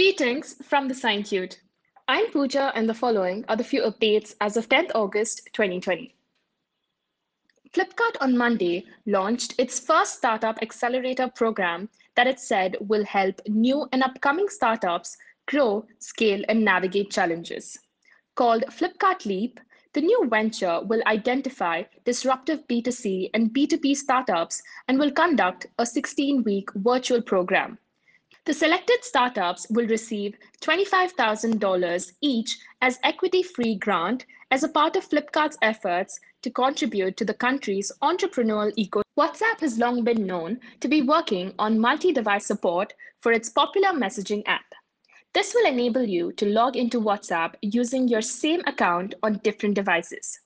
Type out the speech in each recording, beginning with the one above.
Greetings from the Scientuit. I'm Pooja, and the following are the few updates as of 10th August 2020. Flipkart on Monday launched its first startup accelerator program that it said will help new and upcoming startups grow, scale, and navigate challenges. Called Flipkart Leap, the new venture will identify disruptive B2C and B2B startups and will conduct a 16 week virtual program. The selected startups will receive $25,000 each as equity free grant as a part of Flipkart's efforts to contribute to the country's entrepreneurial ecosystem. WhatsApp has long been known to be working on multi device support for its popular messaging app. This will enable you to log into WhatsApp using your same account on different devices,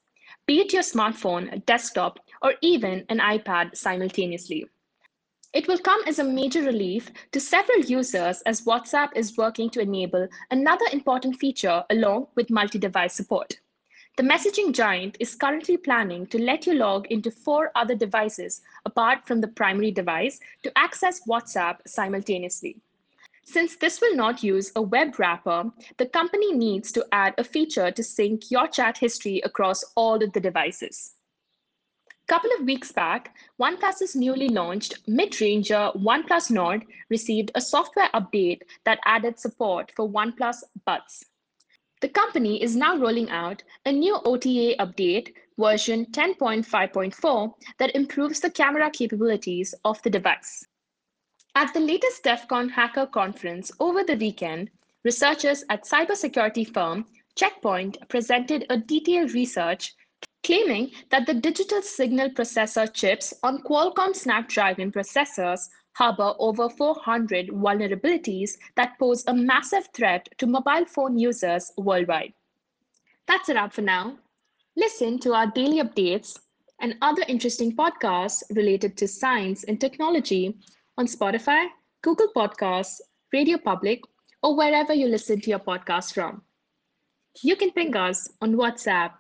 be it your smartphone, desktop, or even an iPad simultaneously. It will come as a major relief to several users as WhatsApp is working to enable another important feature along with multi device support. The messaging giant is currently planning to let you log into four other devices apart from the primary device to access WhatsApp simultaneously. Since this will not use a web wrapper, the company needs to add a feature to sync your chat history across all of the devices couple of weeks back, OnePlus's newly launched mid-ranger uh, OnePlus Nord received a software update that added support for OnePlus Buds. The company is now rolling out a new OTA update, version 10.5.4, that improves the camera capabilities of the device. At the latest DEF CON Hacker Conference over the weekend, researchers at cybersecurity firm Check Point presented a detailed research claiming that the digital signal processor chips on Qualcomm Snapdragon processors harbor over 400 vulnerabilities that pose a massive threat to mobile phone users worldwide. That's a wrap for now. Listen to our daily updates and other interesting podcasts related to science and technology on Spotify, Google Podcasts, RadioPublic, or wherever you listen to your podcast from. You can ping us on WhatsApp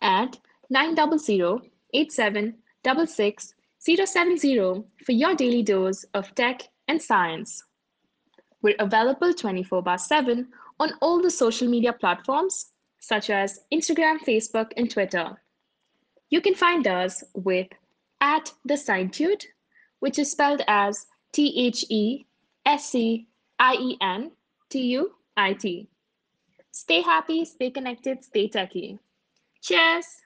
at 900-8766-070 for your daily dose of tech and science. We're available 24 by 7 on all the social media platforms such as Instagram, Facebook, and Twitter. You can find us with at the Scientuit, which is spelled as T H E S C I E N T U I T. Stay happy, stay connected, stay techy. Cheers!